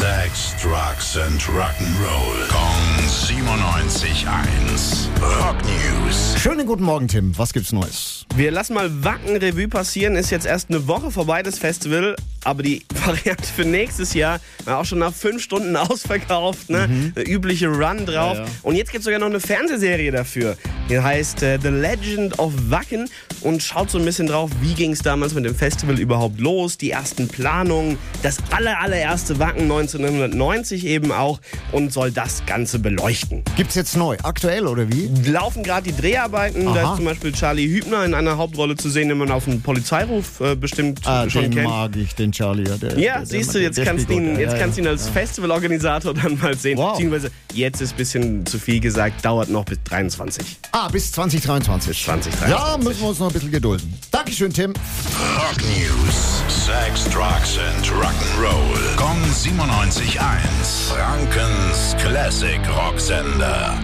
Sex, Drugs and Rock'n'Roll. Kong 97.1. Rock News. Schönen guten Morgen, Tim. Was gibt's Neues? Wir lassen mal Wacken Revue passieren. Ist jetzt erst eine Woche vorbei, das Festival. Aber die Variante für nächstes Jahr war auch schon nach fünf Stunden ausverkauft. Ne? Der übliche Run drauf. Ja, ja. Und jetzt gibt es sogar noch eine Fernsehserie dafür. Die heißt äh, The Legend of Wacken und schaut so ein bisschen drauf, wie ging es damals mit dem Festival überhaupt los. Die ersten Planungen, das aller, allererste Wacken 1990 eben auch und soll das Ganze beleuchten. Gibt's jetzt neu? Aktuell oder wie? Laufen gerade die Dreharbeiten. Da Aha. ist zum Beispiel Charlie Hübner in einer Hauptrolle zu sehen, den man auf einen Polizeiruf äh, bestimmt Ah, schon den kennt. mag ich, den Charlie. Ja, der, Ja, der, siehst du, der- jetzt der kannst ihn, jetzt Ja, kannst du ihn als ja. Festivalorganisator dann mal sehen. Wow. Beziehungsweise jetzt ist ein bisschen zu viel gesagt, dauert noch bis 23. Ah, bis 2023. 2023. Ja, müssen wir uns noch ein bisschen gedulden. Dankeschön, Tim. Rock News. Sex, Drugs and Rock'n'Roll. Kong 97.1. Frankens Classic Rocksender.